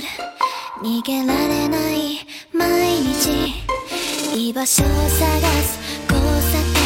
る。逃げられない毎日。居場所を探す。交差点。